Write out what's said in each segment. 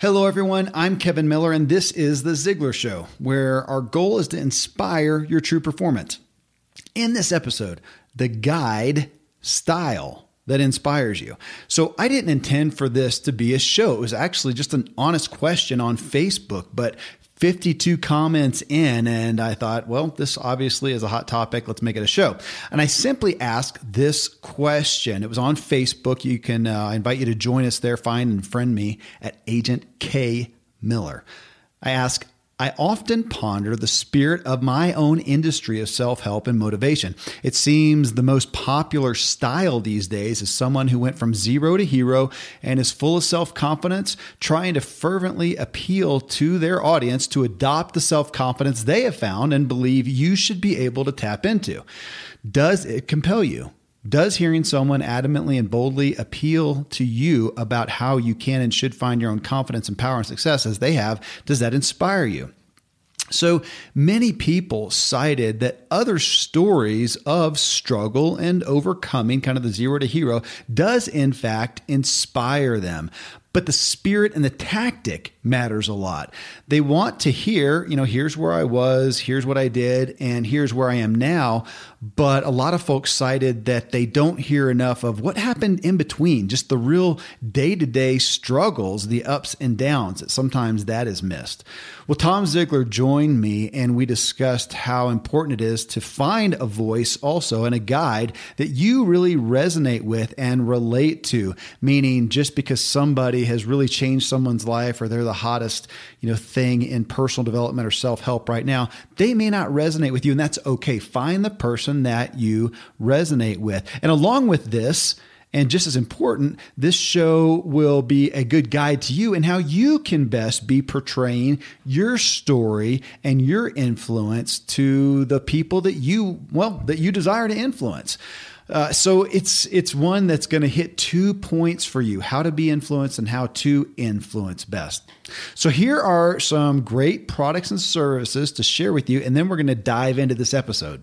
Hello, everyone. I'm Kevin Miller, and this is The Ziglar Show, where our goal is to inspire your true performance. In this episode, the guide style that inspires you. So, I didn't intend for this to be a show. It was actually just an honest question on Facebook, but 52 comments in, and I thought, well, this obviously is a hot topic. Let's make it a show. And I simply asked this question. It was on Facebook. You can, uh, invite you to join us there, find and friend me at Agent K Miller. I ask, I often ponder the spirit of my own industry of self help and motivation. It seems the most popular style these days is someone who went from zero to hero and is full of self confidence, trying to fervently appeal to their audience to adopt the self confidence they have found and believe you should be able to tap into. Does it compel you? Does hearing someone adamantly and boldly appeal to you about how you can and should find your own confidence and power and success as they have, does that inspire you? So many people cited that other stories of struggle and overcoming, kind of the zero to hero, does in fact inspire them but the spirit and the tactic matters a lot. They want to hear, you know, here's where I was, here's what I did, and here's where I am now. But a lot of folks cited that they don't hear enough of what happened in between, just the real day to day struggles, the ups and downs. That sometimes that is missed. Well, Tom Ziglar joined me and we discussed how important it is to find a voice also and a guide that you really resonate with and relate to, meaning just because somebody has really changed someone's life or they're the hottest, you know, thing in personal development or self-help right now, they may not resonate with you and that's okay. Find the person that you resonate with. And along with this, and just as important, this show will be a good guide to you and how you can best be portraying your story and your influence to the people that you, well, that you desire to influence. Uh, so it's it's one that's going to hit two points for you: how to be influenced and how to influence best. So here are some great products and services to share with you, and then we're going to dive into this episode.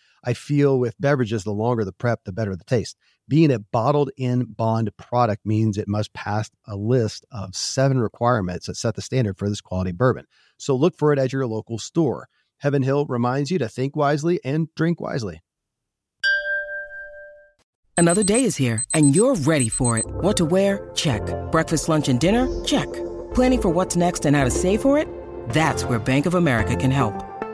I feel with beverages, the longer the prep, the better the taste. Being a bottled in bond product means it must pass a list of seven requirements that set the standard for this quality bourbon. So look for it at your local store. Heaven Hill reminds you to think wisely and drink wisely. Another day is here, and you're ready for it. What to wear? Check. Breakfast, lunch, and dinner? Check. Planning for what's next and how to save for it? That's where Bank of America can help.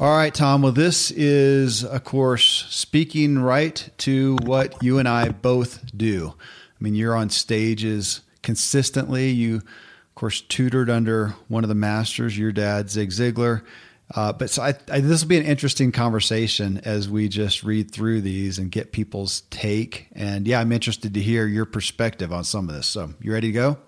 All right, Tom. Well, this is, of course, speaking right to what you and I both do. I mean, you're on stages consistently. You, of course, tutored under one of the masters, your dad, Zig Ziglar. Uh, but so I, I, this will be an interesting conversation as we just read through these and get people's take. And yeah, I'm interested to hear your perspective on some of this. So you ready to go?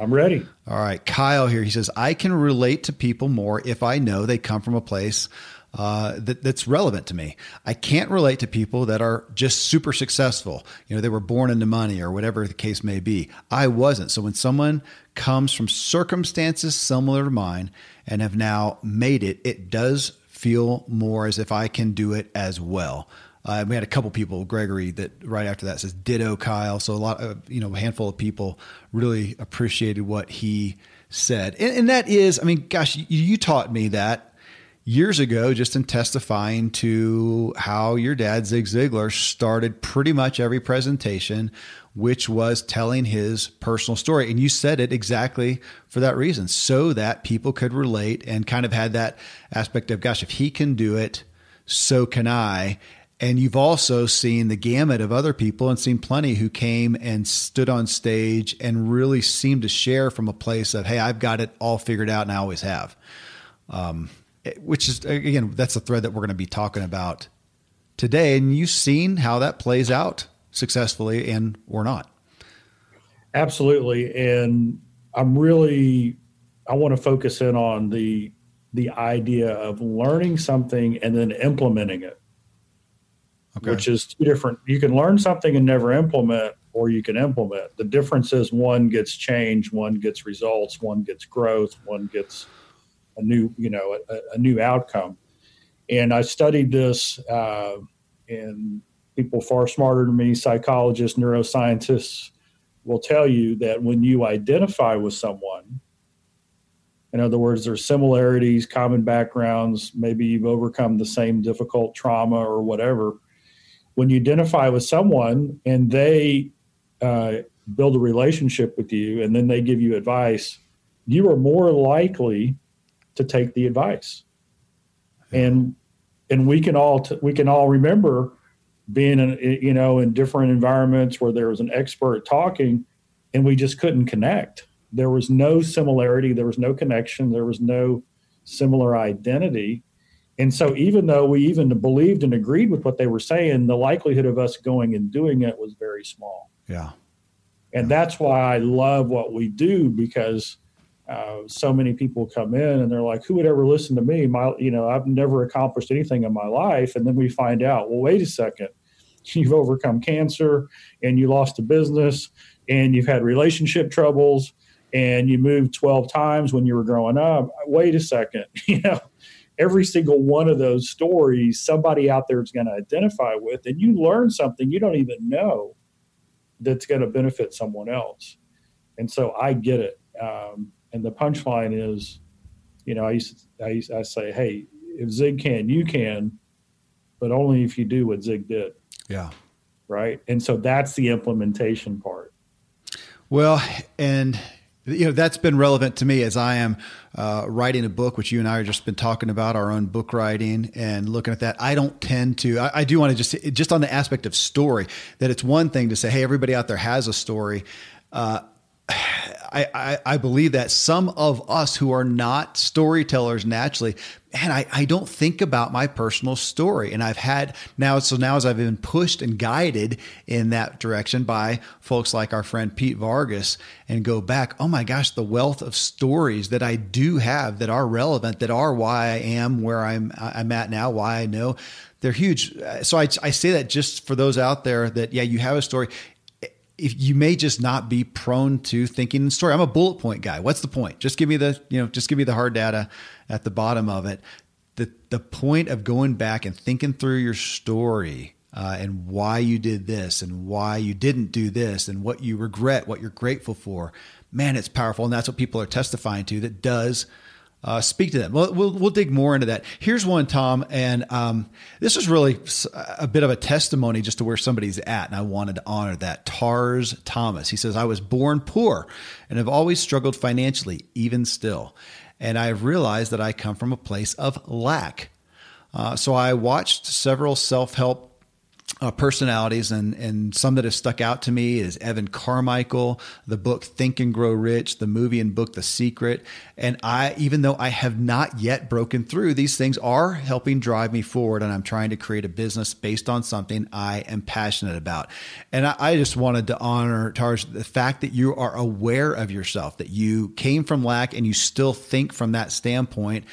I'm ready. All right. Kyle here. He says, I can relate to people more if I know they come from a place uh, that, that's relevant to me. I can't relate to people that are just super successful. You know, they were born into money or whatever the case may be. I wasn't. So when someone comes from circumstances similar to mine and have now made it, it does feel more as if I can do it as well. Uh, we had a couple people, Gregory, that right after that says ditto Kyle. So a lot of, you know, a handful of people really appreciated what he said. And, and that is, I mean, gosh, you, you taught me that years ago, just in testifying to how your dad, Zig Ziglar, started pretty much every presentation, which was telling his personal story. And you said it exactly for that reason, so that people could relate and kind of had that aspect of, gosh, if he can do it, so can I. And you've also seen the gamut of other people and seen plenty who came and stood on stage and really seemed to share from a place of, hey, I've got it all figured out and I always have. Um, which is, again, that's a thread that we're going to be talking about today. And you've seen how that plays out successfully and or not. Absolutely. And I'm really, I want to focus in on the, the idea of learning something and then implementing it okay. which is two different. You can learn something and never implement, or you can implement. The difference is one gets change, one gets results, one gets growth, one gets a new, you know, a, a new outcome. And I studied this, uh, and people far smarter than me, psychologists, neuroscientists, will tell you that when you identify with someone, in other words, there's similarities, common backgrounds, maybe you've overcome the same difficult trauma or whatever when you identify with someone and they uh, build a relationship with you and then they give you advice, you are more likely to take the advice. And and we can all t- we can all remember being in you know in different environments where there was an expert talking and we just couldn't connect. There was no similarity, there was no connection, there was no similar identity and so, even though we even believed and agreed with what they were saying, the likelihood of us going and doing it was very small. Yeah. And yeah. that's why I love what we do because uh, so many people come in and they're like, "Who would ever listen to me? My, you know, I've never accomplished anything in my life." And then we find out, well, wait a second, you've overcome cancer and you lost a business and you've had relationship troubles and you moved 12 times when you were growing up. Wait a second, you know every single one of those stories somebody out there is going to identify with and you learn something you don't even know that's going to benefit someone else. And so i get it. Um, and the punchline is you know i used to, I, used, I say hey if zig can you can but only if you do what zig did. Yeah. Right? And so that's the implementation part. Well and you know that's been relevant to me as I am uh, writing a book, which you and I have just been talking about our own book writing and looking at that. I don't tend to. I, I do want to just just on the aspect of story that it's one thing to say, hey, everybody out there has a story. Uh, I, I, I, believe that some of us who are not storytellers naturally, man, I, I don't think about my personal story. And I've had now, so now as I've been pushed and guided in that direction by folks like our friend Pete Vargas and go back, oh my gosh, the wealth of stories that I do have that are relevant, that are why I am where I'm, I'm at now, why I know they're huge. So I, I say that just for those out there that, yeah, you have a story if you may just not be prone to thinking in story. I'm a bullet point guy. What's the point? Just give me the, you know, just give me the hard data at the bottom of it. The the point of going back and thinking through your story uh, and why you did this and why you didn't do this and what you regret, what you're grateful for. Man, it's powerful, and that's what people are testifying to. That does uh, speak to them. We'll, we'll, we'll dig more into that. Here's one, Tom, and um, this is really a bit of a testimony just to where somebody's at, and I wanted to honor that. Tars Thomas. He says, "I was born poor and have always struggled financially, even still, and I have realized that I come from a place of lack." Uh, so I watched several self help uh, personalities and and some that have stuck out to me is Evan Carmichael, the book Think and Grow Rich, the movie and book The Secret, and I even though I have not yet broken through, these things are helping drive me forward, and I'm trying to create a business based on something I am passionate about. And I, I just wanted to honor Tarj the fact that you are aware of yourself, that you came from lack and you still think from that standpoint.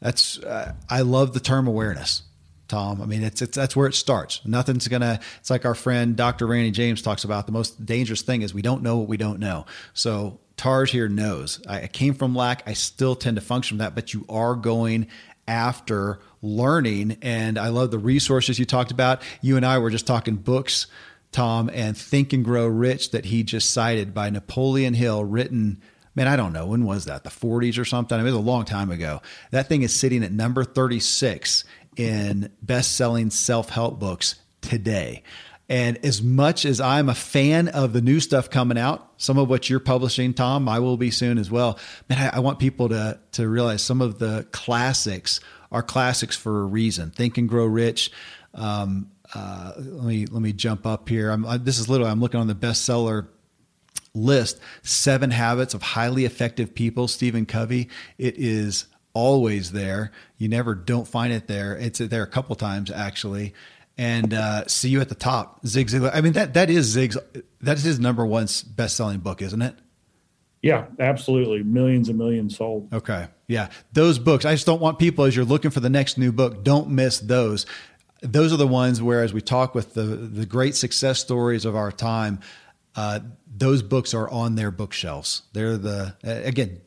That's uh, I love the term awareness Tom. I mean, it's, it's that's where it starts. Nothing's gonna. It's like our friend Dr. Randy James talks about. The most dangerous thing is we don't know what we don't know. So Tars here knows. I came from lack. I still tend to function from that, but you are going after learning. And I love the resources you talked about. You and I were just talking books, Tom, and Think and Grow Rich that he just cited by Napoleon Hill, written man, I don't know. When was that? The 40s or something? I mean, it was a long time ago. That thing is sitting at number 36 in best selling self help books today. And as much as I'm a fan of the new stuff coming out, some of what you're publishing, Tom, I will be soon as well. Man, I, I want people to to realize some of the classics are classics for a reason. Think and Grow Rich. Um, uh, let me let me jump up here. I, this is literally I'm looking on the bestseller list. Seven Habits of Highly Effective People. Stephen Covey. It is always there. You never don't find it there. It's there a couple times actually and uh, see you at the top, Zig Ziglar. I mean that that is Zig's that is his number one best selling book, isn't it? Yeah, absolutely. Millions and millions sold. Okay. Yeah. Those books, I just don't want people as you're looking for the next new book, don't miss those. Those are the ones where as we talk with the the great success stories of our time, uh, those books are on their bookshelves. They're the again,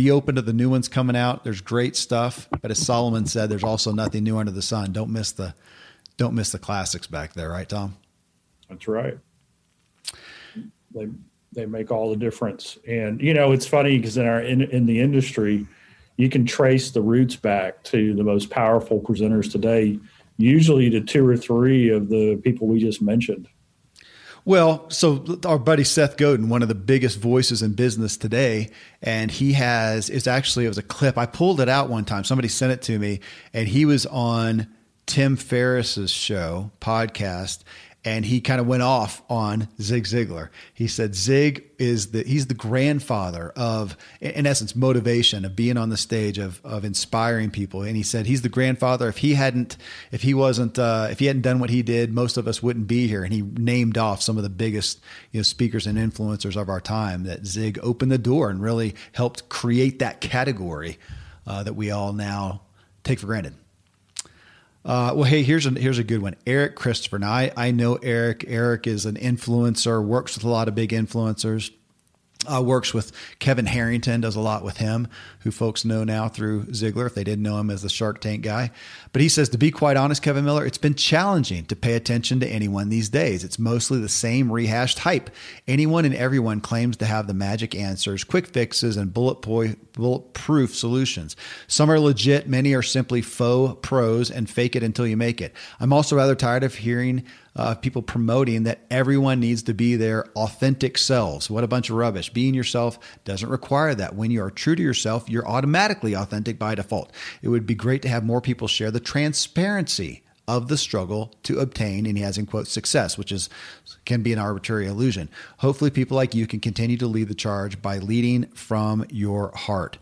be open to the new ones coming out. There's great stuff, but as Solomon said, there's also nothing new under the sun. Don't miss the don't miss the classics back there, right, Tom? That's right. They they make all the difference. And you know, it's funny because in our in, in the industry, you can trace the roots back to the most powerful presenters today, usually to two or three of the people we just mentioned. Well, so our buddy Seth Godin, one of the biggest voices in business today, and he has it's actually it was a clip. I pulled it out one time. Somebody sent it to me, and he was on Tim Ferriss's show podcast, and he kind of went off on Zig Ziglar. He said Zig is the he's the grandfather of, in essence, motivation of being on the stage of of inspiring people. And he said he's the grandfather. If he hadn't, if he wasn't, uh, if he hadn't done what he did, most of us wouldn't be here. And he named off some of the biggest you know speakers and influencers of our time. That Zig opened the door and really helped create that category uh, that we all now take for granted. Uh, well, hey, here's a here's a good one. Eric Christopher. Now, I, I know Eric. Eric is an influencer, works with a lot of big influencers uh, works with Kevin Harrington, does a lot with him, who folks know now through Ziglar, if they didn't know him as the Shark Tank guy. But he says, to be quite honest, Kevin Miller, it's been challenging to pay attention to anyone these days. It's mostly the same rehashed hype. Anyone and everyone claims to have the magic answers, quick fixes, and bullet bulletproof solutions. Some are legit, many are simply faux pros and fake it until you make it. I'm also rather tired of hearing uh, people promoting that everyone needs to be their authentic selves. What a bunch of rubbish. Being yourself doesn't require that. When you are true to yourself, you're automatically authentic by default. It would be great to have more people share the transparency of the struggle to obtain, and he has in quotes, success, which is can be an arbitrary illusion. Hopefully, people like you can continue to lead the charge by leading from your heart.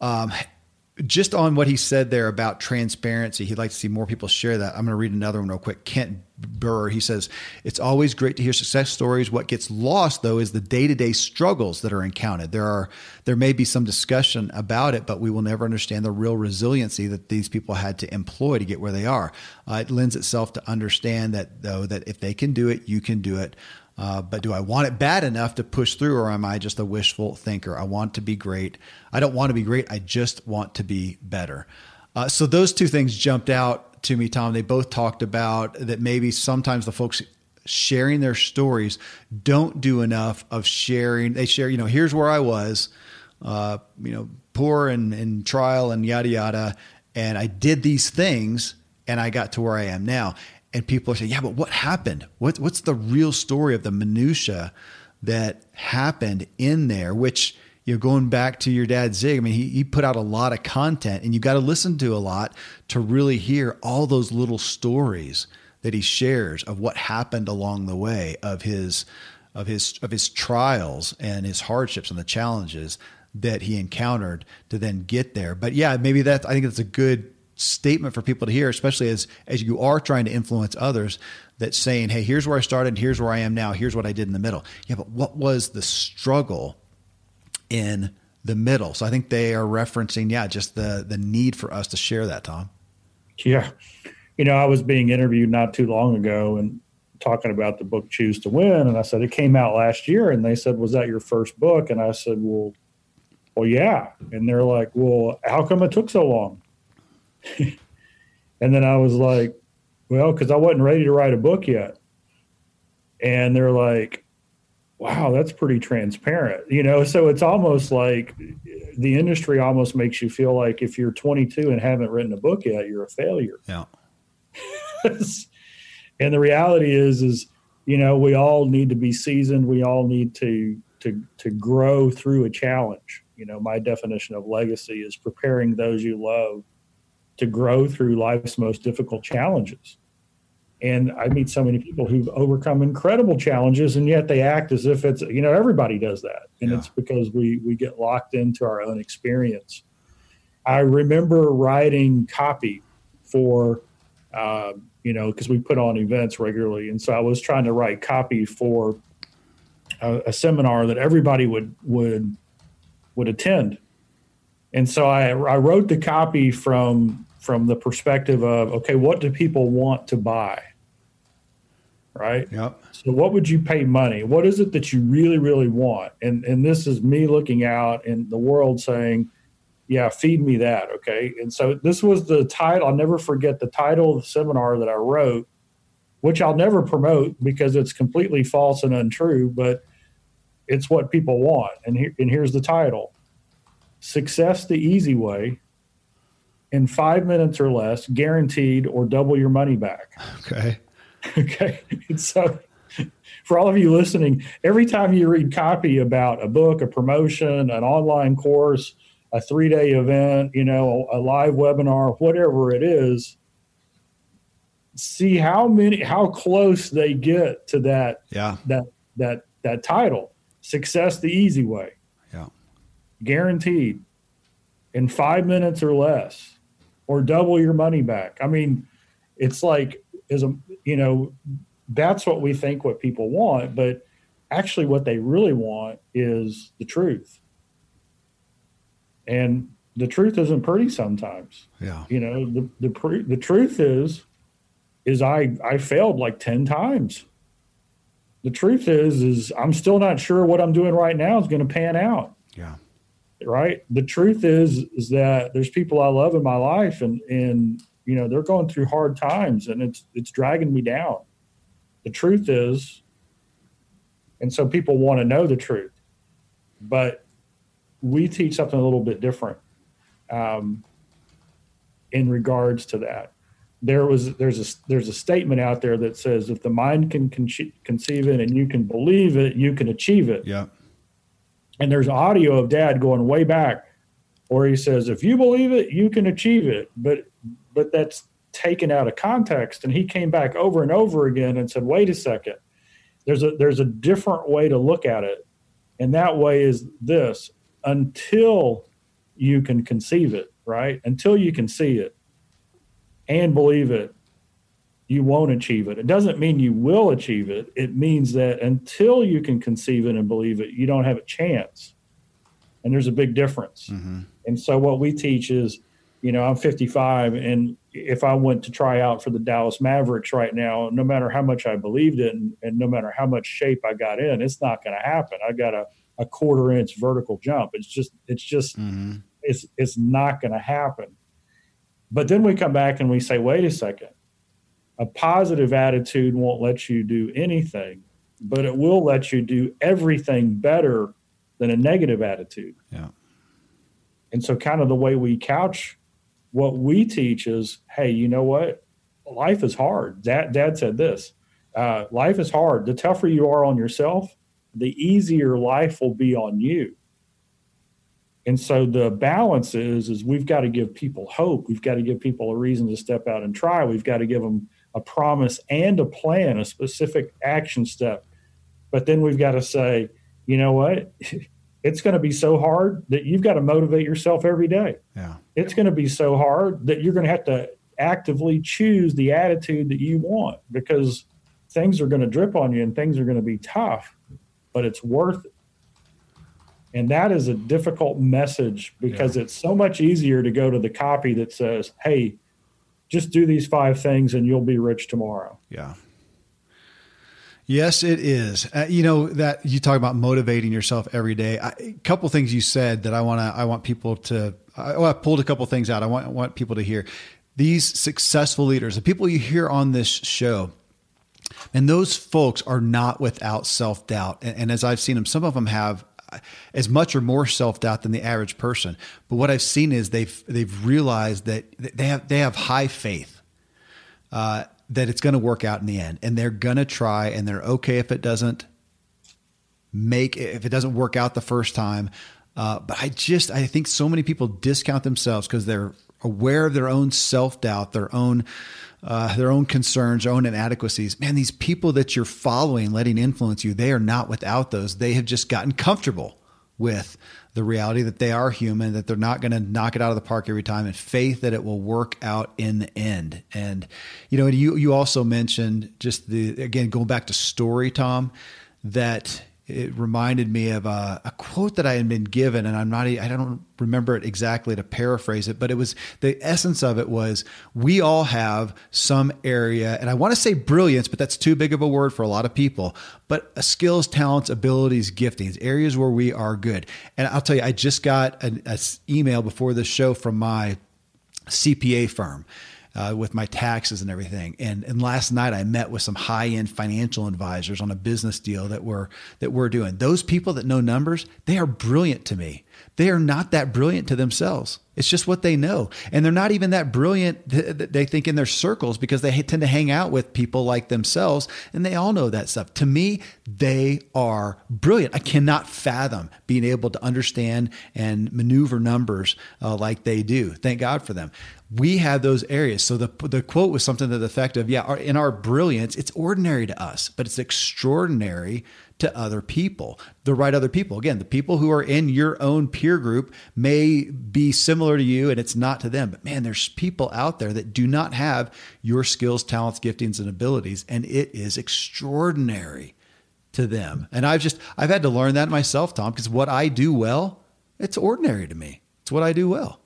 Um, just on what he said there about transparency, he'd like to see more people share that. I'm going to read another one real quick. Kent Burr, he says, It's always great to hear success stories. What gets lost, though, is the day to day struggles that are encountered. There are there may be some discussion about it, but we will never understand the real resiliency that these people had to employ to get where they are. Uh, it lends itself to understand that, though, that if they can do it, you can do it. Uh, but do I want it bad enough to push through, or am I just a wishful thinker? I want to be great. I don't want to be great. I just want to be better. Uh, so those two things jumped out to me, Tom. They both talked about that maybe sometimes the folks sharing their stories don't do enough of sharing. They share, you know, here's where I was, uh, you know, poor and, in trial and yada yada, and I did these things and I got to where I am now and people are saying, "Yeah, but what happened? What, what's the real story of the minutia that happened in there?" Which you know, going back to your dad Zig, I mean, he, he put out a lot of content, and you got to listen to a lot to really hear all those little stories that he shares of what happened along the way of his of his of his trials and his hardships and the challenges that he encountered to then get there. But yeah, maybe that I think that's a good statement for people to hear, especially as as you are trying to influence others. That saying, "Hey, here's where I started. Here's where I am now. Here's what I did in the middle." Yeah, but what was the struggle in the middle? So I think they are referencing, yeah, just the the need for us to share that, Tom. Yeah, you know, I was being interviewed not too long ago and talking about the book Choose to Win, and I said it came out last year, and they said, "Was that your first book?" And I said, "Well." Well, yeah. And they're like, well, how come it took so long? and then I was like, well, because I wasn't ready to write a book yet. And they're like, wow, that's pretty transparent, you know? So it's almost like the industry almost makes you feel like if you're 22 and haven't written a book yet, you're a failure. Yeah. and the reality is, is, you know, we all need to be seasoned. We all need to, to, to grow through a challenge. You know, my definition of legacy is preparing those you love to grow through life's most difficult challenges and I meet so many people who've overcome incredible challenges, and yet they act as if it's you know everybody does that, and yeah. it's because we we get locked into our own experience. I remember writing copy for, uh, you know, because we put on events regularly, and so I was trying to write copy for a, a seminar that everybody would would would attend, and so I I wrote the copy from from the perspective of okay, what do people want to buy? right? Yep. So what would you pay money? What is it that you really, really want? And and this is me looking out in the world saying, yeah, feed me that. Okay. And so this was the title. I'll never forget the title of the seminar that I wrote, which I'll never promote because it's completely false and untrue, but it's what people want. And here and here's the title. Success the easy way in five minutes or less, guaranteed or double your money back. Okay. Okay. And so for all of you listening, every time you read copy about a book, a promotion, an online course, a three day event, you know, a live webinar, whatever it is, see how many how close they get to that yeah that that that title success the easy way guaranteed in five minutes or less or double your money back. I mean it's like is a you know that's what we think what people want but actually what they really want is the truth. And the truth isn't pretty sometimes. Yeah. You know the the, the truth is is i i failed like 10 times. The truth is is i'm still not sure what i'm doing right now is going to pan out. Yeah right? The truth is is that there's people i love in my life and and you know they're going through hard times and it's it's dragging me down. The truth is and so people want to know the truth but we teach something a little bit different um, in regards to that. There was there's a there's a statement out there that says if the mind can con- conceive it and you can believe it you can achieve it. Yeah and there's audio of dad going way back where he says if you believe it you can achieve it but but that's taken out of context. And he came back over and over again and said, wait a second, there's a there's a different way to look at it. And that way is this until you can conceive it, right? Until you can see it and believe it, you won't achieve it. It doesn't mean you will achieve it. It means that until you can conceive it and believe it, you don't have a chance. And there's a big difference. Mm-hmm. And so what we teach is you know, I'm 55, and if I went to try out for the Dallas Mavericks right now, no matter how much I believed it and, and no matter how much shape I got in, it's not going to happen. I got a, a quarter inch vertical jump. It's just, it's just, mm-hmm. it's, it's not going to happen. But then we come back and we say, wait a second, a positive attitude won't let you do anything, but it will let you do everything better than a negative attitude. Yeah. And so, kind of the way we couch what we teach is, hey, you know what? Life is hard. Dad, Dad said this. Uh, life is hard. The tougher you are on yourself, the easier life will be on you. And so the balance is is we've got to give people hope. We've got to give people a reason to step out and try. We've got to give them a promise and a plan, a specific action step. But then we've got to say, you know what? it's going to be so hard that you've got to motivate yourself every day. Yeah. It's going to be so hard that you're going to have to actively choose the attitude that you want because things are going to drip on you and things are going to be tough, but it's worth it. And that is a difficult message because yeah. it's so much easier to go to the copy that says, "Hey, just do these five things and you'll be rich tomorrow." Yeah. Yes, it is. Uh, you know that you talk about motivating yourself every day. I, a couple things you said that I want to. I want people to. I, oh, I pulled a couple things out. I want want people to hear. These successful leaders, the people you hear on this show, And those folks are not without self doubt. And, and, as I've seen them, some of them have as much or more self doubt than the average person. But what I've seen is they've they've realized that they have they have high faith uh, that it's going to work out in the end, and they're going to try, and they're okay if it doesn't make if it doesn't work out the first time. Uh, but I just I think so many people discount themselves because they're aware of their own self doubt, their own uh, their own concerns, their own inadequacies. Man, these people that you're following, letting influence you, they are not without those. They have just gotten comfortable with the reality that they are human, that they're not going to knock it out of the park every time, and faith that it will work out in the end. And you know, you you also mentioned just the again going back to story, Tom, that it reminded me of a, a, quote that I had been given, and I'm not, I don't remember it exactly to paraphrase it, but it was the essence of it was we all have some area, and I want to say brilliance, but that's too big of a word for a lot of people, but skills, talents, abilities, giftings, areas where we are good. And I'll tell you, I just got an email before the show from my CPA firm uh, with my taxes and everything. And and last night I met with some high end financial advisors on a business deal that we're that we're doing. Those people that know numbers, they are brilliant to me. They are not that brilliant to themselves. It's just what they know. And they're not even that brilliant, they think, in their circles because they tend to hang out with people like themselves and they all know that stuff. To me, they are brilliant. I cannot fathom being able to understand and maneuver numbers uh, like they do. Thank God for them we have those areas. So the the quote was something to the effect of, "Yeah, our, in our brilliance, it's ordinary to us, but it's extraordinary to other people, the right other people. Again, the people who are in your own peer group may be similar to you and it's not to them. But man, there's people out there that do not have your skills, talents, giftings, and abilities. And it is extraordinary to them. And I've just, I've had to learn that myself, Tom, because what I do well, it's ordinary to me. It's what I do well.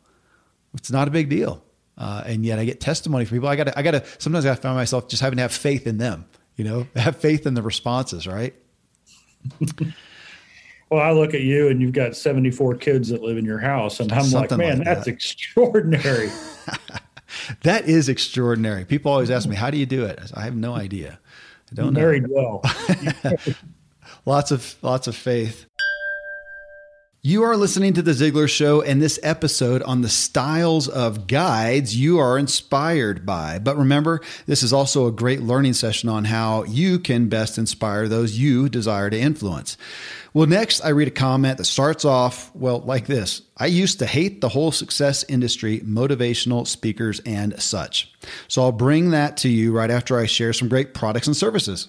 It's not a big deal. Uh, and yet I get testimony from people. I got to, I got to, sometimes I find myself just having to have faith in them, you know, have faith in the responses, right? well, I look at you and you've got 74 kids that live in your house, and I'm Something like, man, like that's extraordinary. that is extraordinary. People always ask me, how do you do it? I have no idea. I don't Married know. well. lots of lots of faith. You are listening to The Ziglar Show, and this episode on the styles of guides you are inspired by. But remember, this is also a great learning session on how you can best inspire those you desire to influence. Well, next, I read a comment that starts off, well, like this I used to hate the whole success industry, motivational speakers, and such. So I'll bring that to you right after I share some great products and services.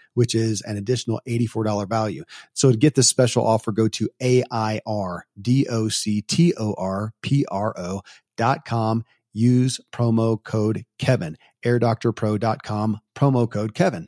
which is an additional $84 value. So to get this special offer, go to A-I-R-D-O-C-T-O-R-P-R-O dot com use promo code Kevin. AirDoctorPro.com, promo code Kevin.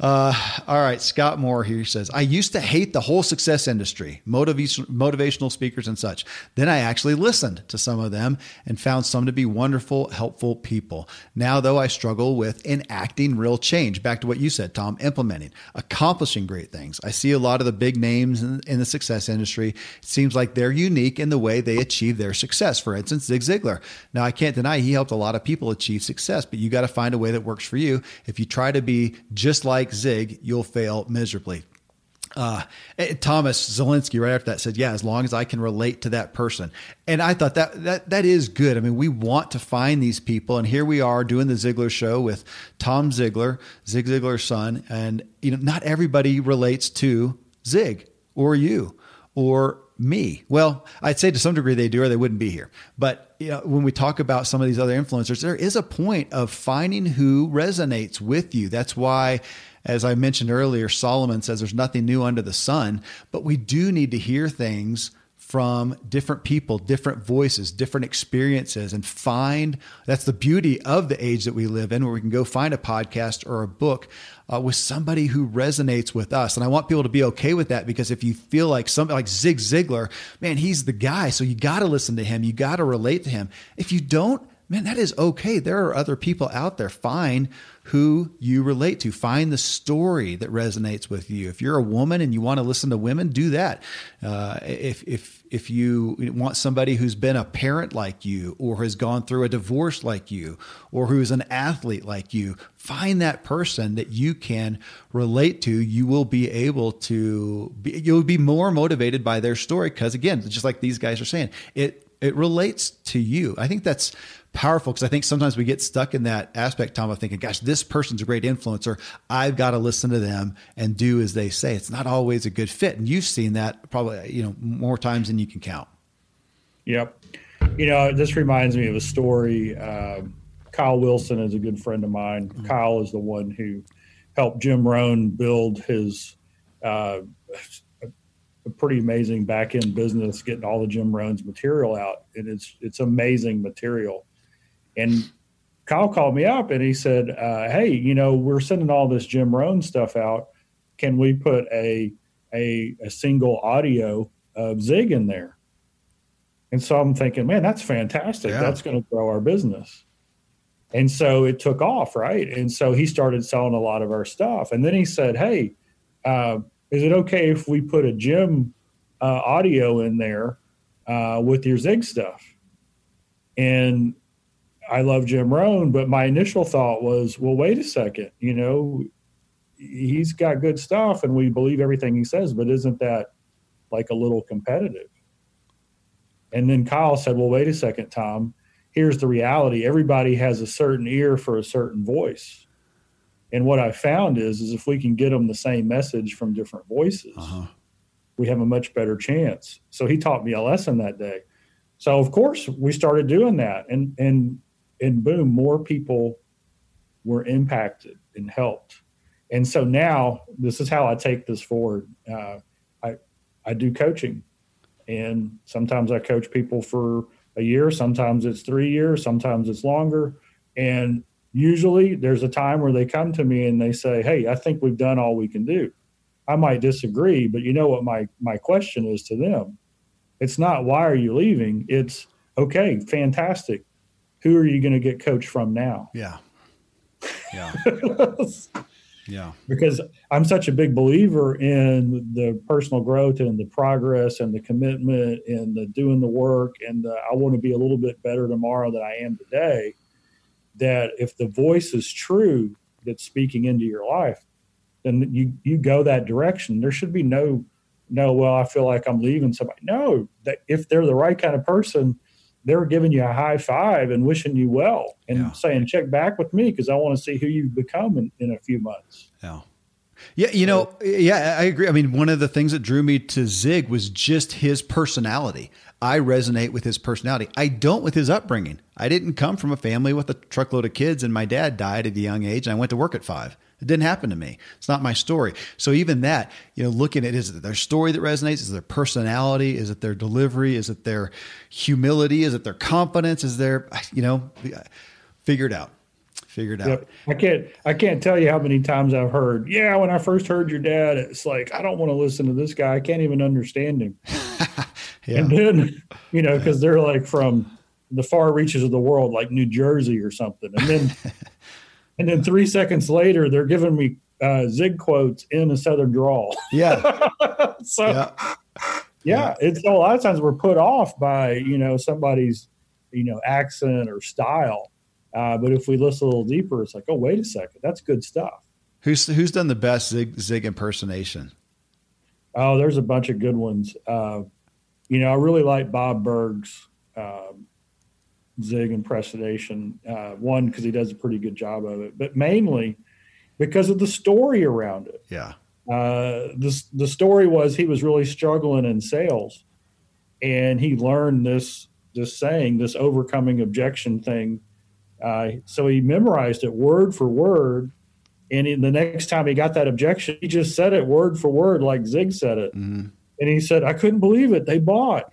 Uh, all right, Scott Moore here says, I used to hate the whole success industry, motivation, motivational speakers and such. Then I actually listened to some of them and found some to be wonderful, helpful people. Now, though, I struggle with enacting real change. Back to what you said, Tom, implementing, accomplishing great things. I see a lot of the big names in, in the success industry. It seems like they're unique in the way they achieve their success. For instance, Zig Ziglar. Now, I can't deny he helped a lot of people achieve success, but you got to find a way that works for you. If you try to be just like like Zig, you'll fail miserably. Uh, Thomas Zelensky right after that said, "Yeah, as long as I can relate to that person," and I thought that that that is good. I mean, we want to find these people, and here we are doing the Ziglar show with Tom Ziglar, Zig Ziglar's son, and you know, not everybody relates to Zig or you or me. Well, I'd say to some degree they do, or they wouldn't be here. But you know, when we talk about some of these other influencers, there is a point of finding who resonates with you. That's why as I mentioned earlier, Solomon says there's nothing new under the sun, but we do need to hear things from different people, different voices, different experiences, and find that's the beauty of the age that we live in, where we can go find a podcast or a book uh, with somebody who resonates with us. And I want people to be okay with that because if you feel like somebody like Zig Ziglar, man, he's the guy. So you got to listen to him, you got to relate to him. If you don't, man, that is okay. There are other people out there. Find who you relate to. Find the story that resonates with you. If you're a woman and you want to listen to women, do that. Uh, if if if you want somebody who's been a parent like you, or has gone through a divorce like you, or who's an athlete like you, find that person that you can relate to. You will be able to. Be, you'll be more motivated by their story because, again, just like these guys are saying, it it relates to you. I think that's powerful because I think sometimes we get stuck in that aspect, Tom, of thinking, gosh, this person's a great influencer. I've got to listen to them and do as they say. It's not always a good fit. And you've seen that probably, you know, more times than you can count. Yep. You know, this reminds me of a story. Uh, Kyle Wilson is a good friend of mine. Mm-hmm. Kyle is the one who helped Jim Rohn build his uh, a pretty amazing back end business, getting all the Jim Rohn's material out, and it's it's amazing material. And Kyle called me up and he said, uh, "Hey, you know, we're sending all this Jim Rohn stuff out. Can we put a a, a single audio of Zig in there?" And so I'm thinking, man, that's fantastic. Yeah. That's going to grow our business. And so it took off, right? And so he started selling a lot of our stuff. And then he said, "Hey, uh, is it okay if we put a Jim uh, audio in there uh, with your Zig stuff?" And I love Jim Rohn, but my initial thought was, well, wait a second, you know, he's got good stuff and we believe everything he says, but isn't that like a little competitive? And then Kyle said, well, wait a second, Tom. Here's the reality. Everybody has a certain ear for a certain voice. And what I found is, is if we can get them the same message from different voices, uh-huh. we have a much better chance. So he taught me a lesson that day. So of course we started doing that, and and and boom, more people were impacted and helped. And so now this is how I take this forward. Uh, I I do coaching, and sometimes I coach people for a year. Sometimes it's three years. Sometimes it's longer. And usually there's a time where they come to me and they say, "Hey, I think we've done all we can do." I might disagree, but you know what my my question is to them It's not why are you leaving? It's okay, fantastic. Who are you going to get coached from now? Yeah. Yeah. yeah. Because I'm such a big believer in the personal growth and the progress and the commitment and the doing the work and the, I want to be a little bit better tomorrow than I am today. That if the voice is true that's speaking into your life, then you you go that direction. There should be no no. Well, I feel like I'm leaving somebody. No, that if they're the right kind of person, they're giving you a high five and wishing you well and yeah. saying check back with me because I want to see who you've become in, in a few months. Yeah. Yeah, you know, yeah, I agree. I mean, one of the things that drew me to Zig was just his personality. I resonate with his personality. I don't with his upbringing. I didn't come from a family with a truckload of kids, and my dad died at a young age, and I went to work at five. It didn't happen to me. It's not my story. So even that, you know, looking at is it their story that resonates? Is it their personality? Is it their delivery? Is it their humility? Is it their confidence? Is there, you know, figure it out. Figure it out. Yep. I can't I can't tell you how many times I've heard, yeah, when I first heard your dad, it's like, I don't want to listen to this guy. I can't even understand him. yeah. And then, you know, because they're like from the far reaches of the world, like New Jersey or something. And then and then three seconds later, they're giving me uh, zig quotes in a southern drawl. Yeah. so, yeah. yeah, yeah. it's a lot of times we're put off by you know somebody's you know accent or style, uh, but if we listen a little deeper, it's like, oh, wait a second, that's good stuff. Who's who's done the best zig zig impersonation? Oh, there's a bunch of good ones. Uh, you know, I really like Bob Burg's. Um, Zig impersonation. Uh, one because he does a pretty good job of it, but mainly because of the story around it. Yeah. Uh, the the story was he was really struggling in sales, and he learned this this saying, this overcoming objection thing. Uh, so he memorized it word for word, and he, the next time he got that objection, he just said it word for word like Zig said it. Mm-hmm. And he said, "I couldn't believe it. They bought."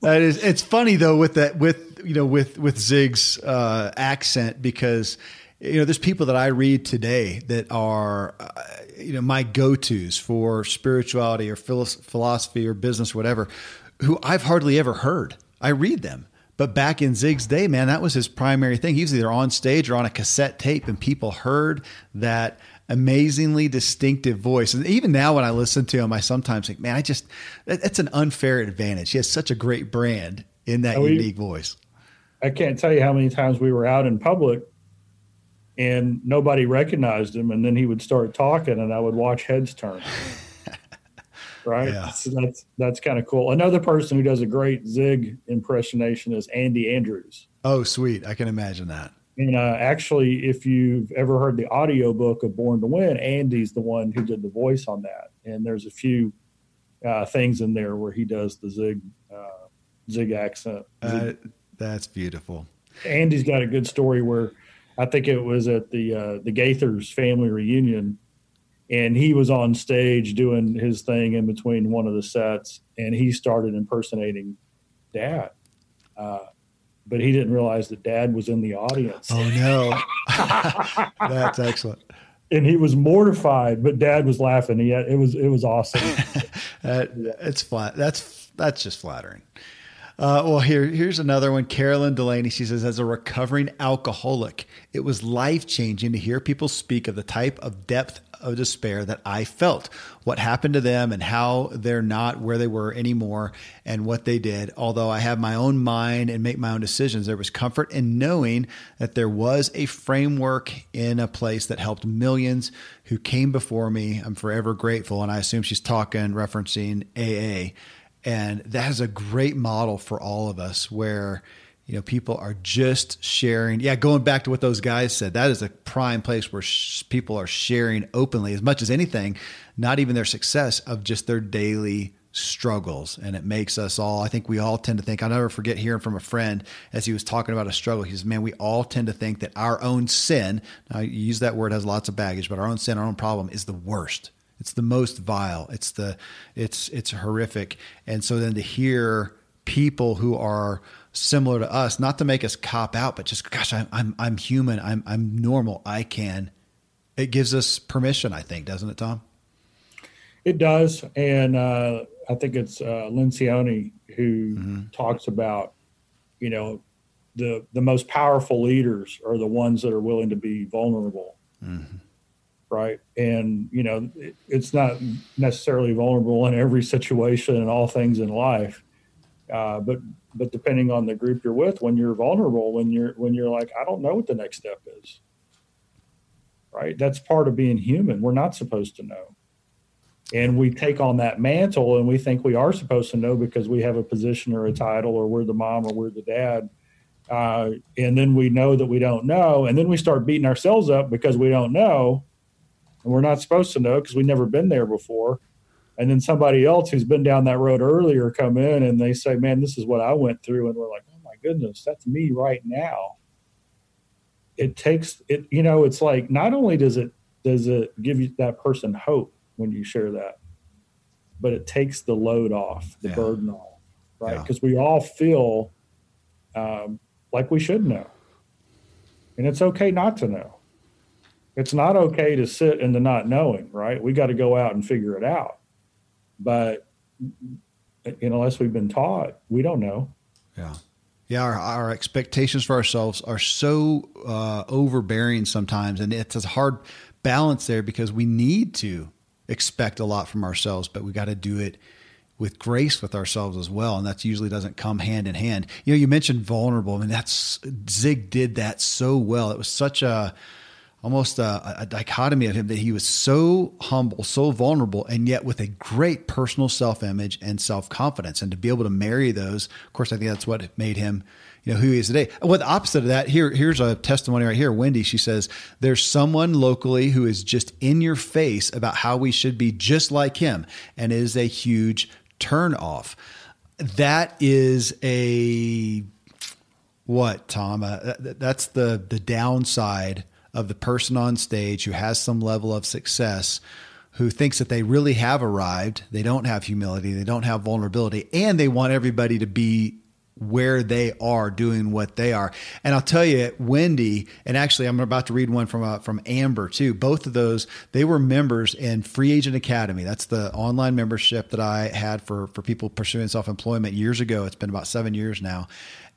that is it's funny though with that with you know with with Zig's uh, accent because you know there's people that I read today that are uh, you know my go-tos for spirituality or philosophy or business or whatever who I've hardly ever heard. I read them. But back in Zig's day, man, that was his primary thing. He was either on stage or on a cassette tape, and people heard that amazingly distinctive voice. And even now, when I listen to him, I sometimes think, man, I just, that's an unfair advantage. He has such a great brand in that we, unique voice. I can't tell you how many times we were out in public and nobody recognized him. And then he would start talking and I would watch heads turn. Right. Yeah. So that's, that's kind of cool. Another person who does a great Zig impersonation is Andy Andrews. Oh, sweet. I can imagine that. And uh, actually, if you've ever heard the audio book of Born to Win, Andy's the one who did the voice on that. And there's a few uh, things in there where he does the zig uh, zig accent. Zig. that's beautiful. Andy's got a good story where I think it was at the uh, the Gaithers family reunion, and he was on stage doing his thing in between one of the sets, and he started impersonating Dad. Uh, but he didn't realize that dad was in the audience. Oh no. That's excellent. And he was mortified, but dad was laughing. He had, it was it was awesome. that, it's flat. That's that's just flattering. Uh, well, here here's another one. Carolyn Delaney. She says, as a recovering alcoholic, it was life changing to hear people speak of the type of depth of despair that I felt. What happened to them and how they're not where they were anymore and what they did. Although I have my own mind and make my own decisions, there was comfort in knowing that there was a framework in a place that helped millions who came before me. I'm forever grateful. And I assume she's talking, referencing AA. And that is a great model for all of us where you know people are just sharing. Yeah going back to what those guys said that is a prime place where sh- people are sharing openly as much as anything not even their success of just their daily struggles. And it makes us all i think we all tend to think i'll never forget hearing from a friend as he was talking about a struggle. He says man we all tend to think that our own sin now you use that word has lots of baggage but our own sin our own problem is the worst. It's the most vile. It's the it's it's horrific. And so then to hear people who are similar to us, not to make us cop out, but just gosh, I'm I'm I'm human. I'm I'm normal. I can. It gives us permission, I think, doesn't it, Tom? It does, and uh, I think it's uh, Lencioni who mm-hmm. talks about, you know, the the most powerful leaders are the ones that are willing to be vulnerable, mm-hmm. right? And you know, it, it's not necessarily vulnerable in every situation and all things in life, uh, but but depending on the group you're with, when you're vulnerable, when you're when you're like, I don't know what the next step is, right? That's part of being human. We're not supposed to know and we take on that mantle and we think we are supposed to know because we have a position or a title or we're the mom or we're the dad uh, and then we know that we don't know and then we start beating ourselves up because we don't know and we're not supposed to know because we've never been there before and then somebody else who's been down that road earlier come in and they say man this is what i went through and we're like oh my goodness that's me right now it takes it you know it's like not only does it does it give you that person hope when you share that. But it takes the load off, the yeah. burden off, right? Because yeah. we all feel um, like we should know. And it's okay not to know. It's not okay to sit in the not knowing, right? We got to go out and figure it out. But unless we've been taught, we don't know. Yeah. Yeah, our, our expectations for ourselves are so uh, overbearing sometimes, and it's a hard balance there because we need to expect a lot from ourselves, but we got to do it with grace with ourselves as well. And that usually doesn't come hand in hand. You know, you mentioned vulnerable. I mean, that's Zig did that so well. It was such a, almost a, a, dichotomy of him that he was so humble, so vulnerable, and yet with a great personal self image and self confidence. And to be able to marry those, of course, I think that's what made him you know who he is today. Well, the opposite of that, here here's a testimony right here. Wendy, she says, "There's someone locally who is just in your face about how we should be just like him, and it is a huge turn off." That is a what, Tom? Uh, that's the the downside of the person on stage who has some level of success who thinks that they really have arrived. They don't have humility, they don't have vulnerability, and they want everybody to be where they are doing what they are. And I'll tell you, Wendy, and actually, I'm about to read one from uh, from Amber too. Both of those, they were members in Free Agent Academy. That's the online membership that I had for for people pursuing self employment years ago. It's been about seven years now,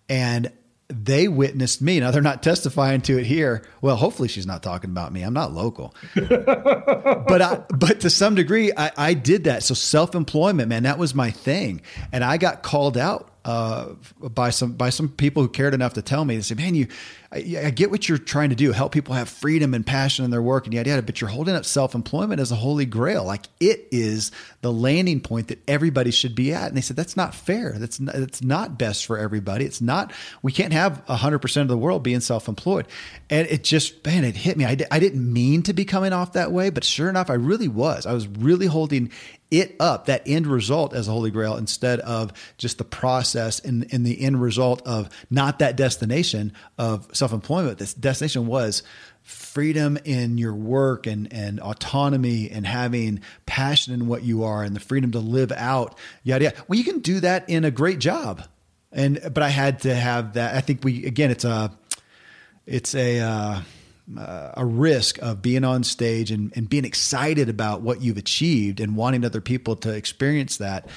and they witnessed me. Now they're not testifying to it here. Well, hopefully she's not talking about me. I'm not local, but I, but to some degree, I, I did that. So self employment, man, that was my thing, and I got called out uh, by some by some people who cared enough to tell me. They said, "Man, you, I, I, get what you're trying to do, help people have freedom and passion in their work and yada yada, but you're holding up self employment as a holy grail. Like it is the landing point that everybody should be at." And they said, "That's not fair. That's not, that's not best for everybody. It's not. We can't have hundred percent of the world being self employed." And it just, man, it hit me. I, I didn't mean to be coming off that way, but sure enough, I really was. I was really holding it up, that end result as a holy grail, instead of just the process and, and the end result of not that destination of self employment. This destination was freedom in your work and, and autonomy and having passion in what you are and the freedom to live out, yada, yada. Well, you can do that in a great job. And, but I had to have that. I think we, again, it's a, it's a, uh, uh, a risk of being on stage and, and being excited about what you've achieved and wanting other people to experience that.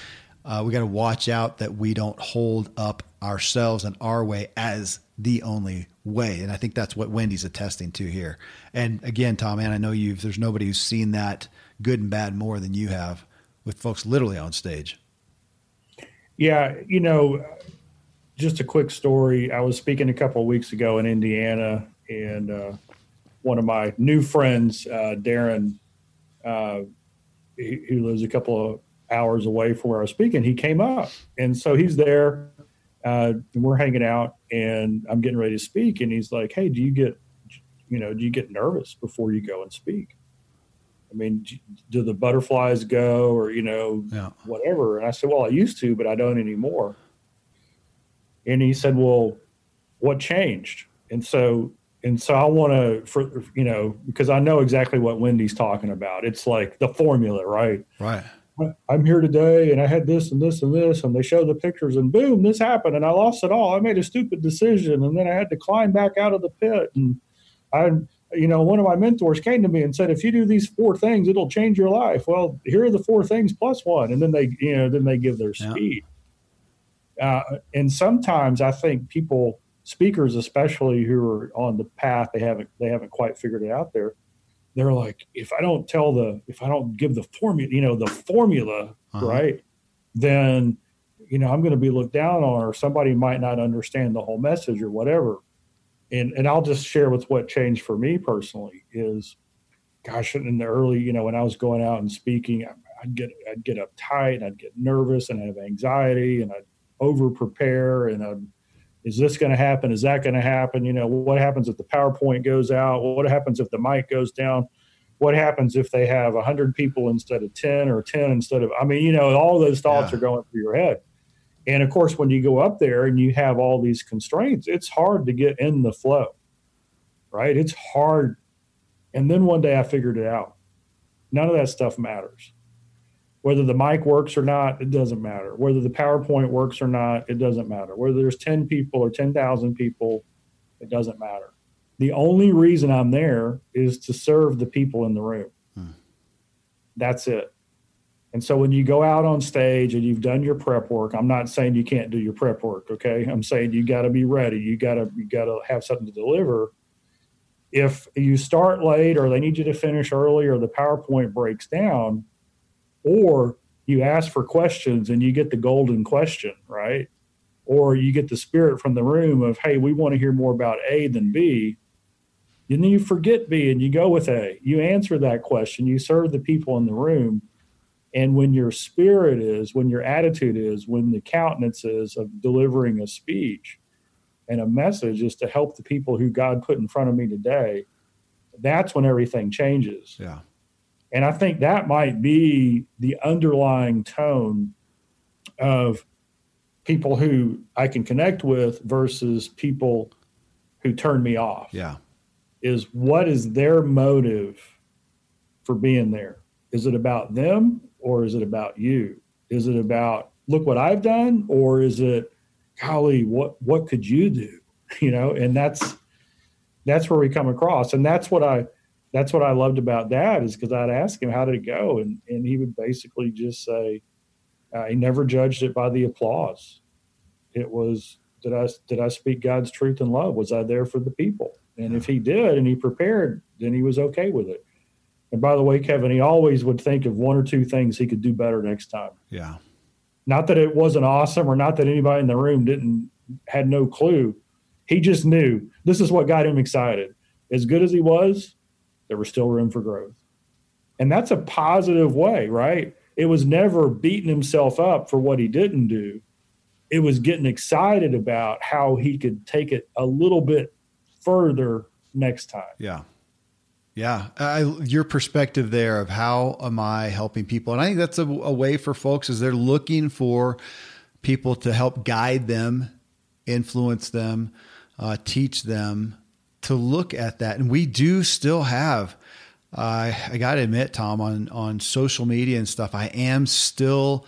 Uh, we got to watch out that we don't hold up ourselves and our way as the only way. And I think that's what Wendy's attesting to here. And again, Tom, man, I know you've, there's nobody who's seen that good and bad more than you have with folks literally on stage. Yeah. You know, just a quick story. I was speaking a couple of weeks ago in Indiana and, uh, one of my new friends, uh, Darren, uh, who lives a couple of hours away from where I was speaking, he came up. And so he's there. Uh, and we're hanging out and I'm getting ready to speak. And he's like, Hey, do you get, you know, do you get nervous before you go and speak? I mean, do the butterflies go or, you know, yeah. whatever? And I said, Well, I used to, but I don't anymore. And he said, Well, what changed? And so and so I want to, for you know, because I know exactly what Wendy's talking about. It's like the formula, right? Right. I'm here today, and I had this and this and this, and they show the pictures, and boom, this happened, and I lost it all. I made a stupid decision, and then I had to climb back out of the pit, and I you know, one of my mentors came to me and said, if you do these four things, it'll change your life. Well, here are the four things plus one. And then they, you know, then they give their speed. Yeah. Uh, and sometimes I think people, speakers, especially who are on the path, they haven't, they haven't quite figured it out there. They're like, if I don't tell the, if I don't give the formula, you know, the formula, uh-huh. right, then, you know, I'm going to be looked down on, or somebody might not understand the whole message or whatever and and I'll just share with what changed for me personally is, gosh, in the early, you know, when I was going out and speaking, I'd get I'd get uptight, and I'd get nervous, and I'd have anxiety, and I'd over prepare, and I'd, is this going to happen? Is that going to happen? You know, what happens if the PowerPoint goes out? What happens if the mic goes down? What happens if they have 100 people instead of 10 or 10 instead of, I mean, you know, all those thoughts yeah. are going through your head. And of course, when you go up there and you have all these constraints, it's hard to get in the flow, right? It's hard. And then one day I figured it out. None of that stuff matters. Whether the mic works or not, it doesn't matter. Whether the PowerPoint works or not, it doesn't matter. Whether there's 10 people or 10,000 people, it doesn't matter. The only reason I'm there is to serve the people in the room. Hmm. That's it. And so when you go out on stage and you've done your prep work, I'm not saying you can't do your prep work, okay? I'm saying you got to be ready. You got to you got to have something to deliver. If you start late or they need you to finish early or the PowerPoint breaks down or you ask for questions and you get the golden question, right? Or you get the spirit from the room of, "Hey, we want to hear more about A than B." And then you forget B and you go with A. You answer that question, you serve the people in the room and when your spirit is, when your attitude is, when the countenance is of delivering a speech and a message is to help the people who God put in front of me today, that's when everything changes. Yeah. And I think that might be the underlying tone of people who I can connect with versus people who turn me off. Yeah. Is what is their motive for being there? Is it about them or is it about you? Is it about look what I've done, or is it, golly, what what could you do? You know, and that's that's where we come across, and that's what I that's what I loved about that is because I'd ask him how did it go, and and he would basically just say, uh, he never judged it by the applause. It was did I did I speak God's truth and love? Was I there for the people? And if he did and he prepared, then he was okay with it. And by the way, Kevin, he always would think of one or two things he could do better next time. Yeah. Not that it wasn't awesome or not that anybody in the room didn't had no clue. He just knew this is what got him excited. As good as he was, there was still room for growth. And that's a positive way, right? It was never beating himself up for what he didn't do. It was getting excited about how he could take it a little bit further next time. Yeah. Yeah, I, your perspective there of how am I helping people, and I think that's a, a way for folks is they're looking for people to help guide them, influence them, uh, teach them to look at that, and we do still have. Uh, I got to admit, Tom, on on social media and stuff, I am still.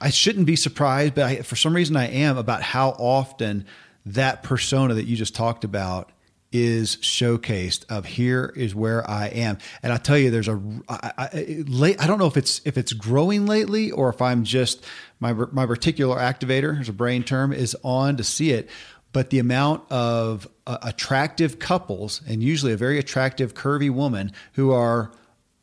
I shouldn't be surprised, but I, for some reason I am about how often that persona that you just talked about is showcased of here is where I am. And I tell you, there's a I, I, late. I don't know if it's if it's growing lately or if I'm just my my reticular activator. There's a brain term is on to see it. But the amount of uh, attractive couples and usually a very attractive curvy woman who are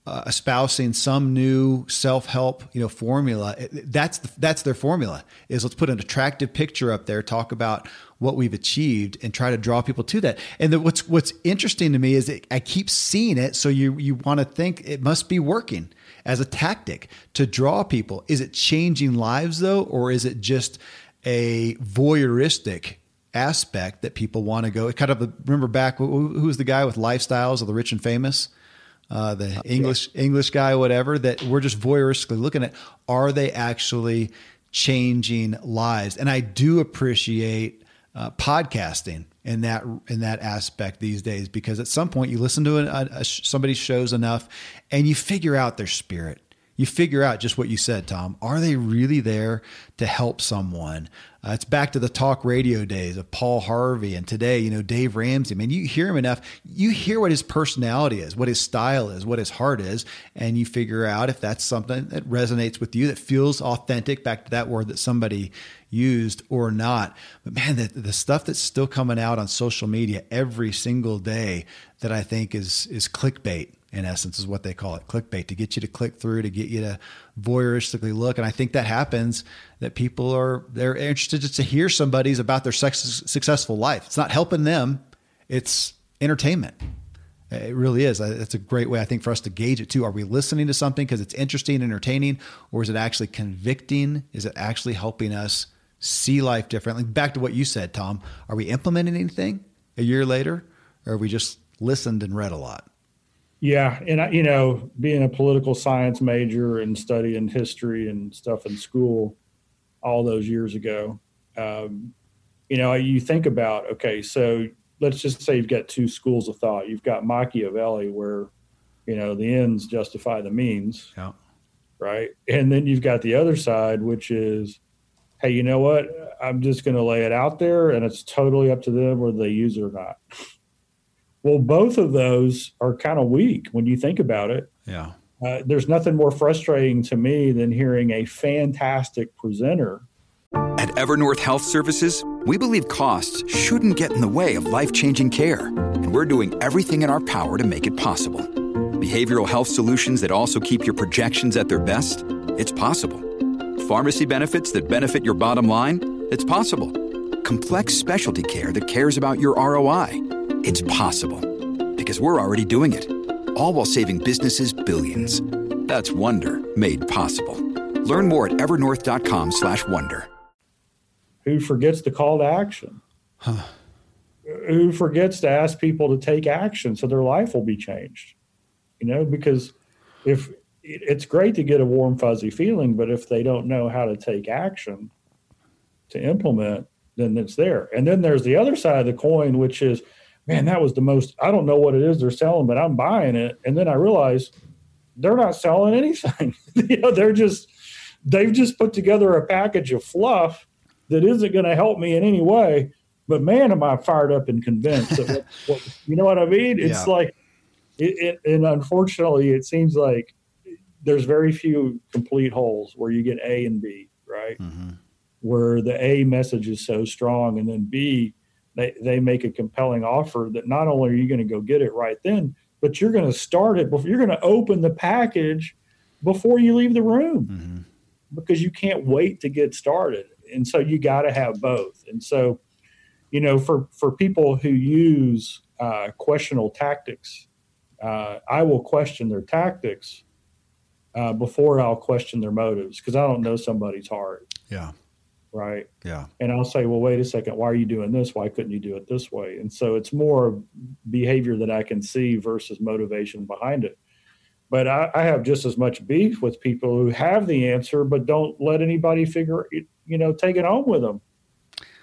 uh, espousing some new self-help you know formula that's the, that's their formula is let's put an attractive picture up there talk about what we've achieved and try to draw people to that. And the, what's what's interesting to me is I keep seeing it so you you want to think it must be working as a tactic to draw people. Is it changing lives though or is it just a voyeuristic aspect that people want to go It kind of remember back who was the guy with lifestyles of the rich and famous uh, the English yeah. English guy, whatever, that we're just voyeuristically looking at. Are they actually changing lives? And I do appreciate uh, podcasting in that in that aspect these days because at some point you listen to a, a, somebody's shows enough and you figure out their spirit. You figure out just what you said, Tom. Are they really there to help someone? Uh, it's back to the talk radio days of Paul Harvey and today, you know, Dave Ramsey. I mean, you hear him enough, you hear what his personality is, what his style is, what his heart is, and you figure out if that's something that resonates with you, that feels authentic, back to that word that somebody used or not. But man, the, the stuff that's still coming out on social media every single day that I think is is clickbait in essence is what they call it clickbait to get you to click through to get you to voyeuristically look. And i think that happens that people are they're interested just to hear somebody's about their sex, successful life. It's not helping them it's entertainment. It really is. It's a great way i think for us to gauge it too. Are we listening to something because it's interesting and entertaining or is it actually convicting? Is it actually helping us see life differently? Back to what you said tom. Are we implementing anything a year later or we just listened and read a lot yeah, and I, you know, being a political science major and studying history and stuff in school all those years ago, um, you know, you think about okay, so let's just say you've got two schools of thought. You've got Machiavelli, where you know the ends justify the means, yeah. right? And then you've got the other side, which is, hey, you know what? I'm just going to lay it out there, and it's totally up to them whether they use it or not. Well, both of those are kind of weak when you think about it. Yeah. Uh, there's nothing more frustrating to me than hearing a fantastic presenter. At Evernorth Health Services, we believe costs shouldn't get in the way of life changing care, and we're doing everything in our power to make it possible. Behavioral health solutions that also keep your projections at their best? It's possible. Pharmacy benefits that benefit your bottom line? It's possible. Complex specialty care that cares about your ROI? It's possible because we're already doing it. All while saving businesses billions. That's Wonder made possible. Learn more at evernorth.com/wonder. Who forgets the call to action? Huh. Who forgets to ask people to take action so their life will be changed? You know, because if it's great to get a warm fuzzy feeling, but if they don't know how to take action to implement, then it's there. And then there's the other side of the coin, which is man, that was the most, I don't know what it is they're selling, but I'm buying it. And then I realized they're not selling anything. you know, they're just, they've just put together a package of fluff that isn't going to help me in any way. But man, am I fired up and convinced that what, what, you know what I mean? It's yeah. like, it, it, and unfortunately, it seems like there's very few complete wholes where you get A and B, right? Mm-hmm. Where the A message is so strong, and then B they, they make a compelling offer that not only are you going to go get it right then, but you're going to start it before you're going to open the package before you leave the room mm-hmm. because you can't wait to get started. And so you got to have both. And so, you know, for, for people who use uh, questionable tactics, uh, I will question their tactics uh, before I'll question their motives because I don't know somebody's heart. Yeah right? Yeah. And I'll say, well, wait a second, why are you doing this? Why couldn't you do it this way? And so it's more behavior that I can see versus motivation behind it. But I, I have just as much beef with people who have the answer, but don't let anybody figure it, you know, take it home with them.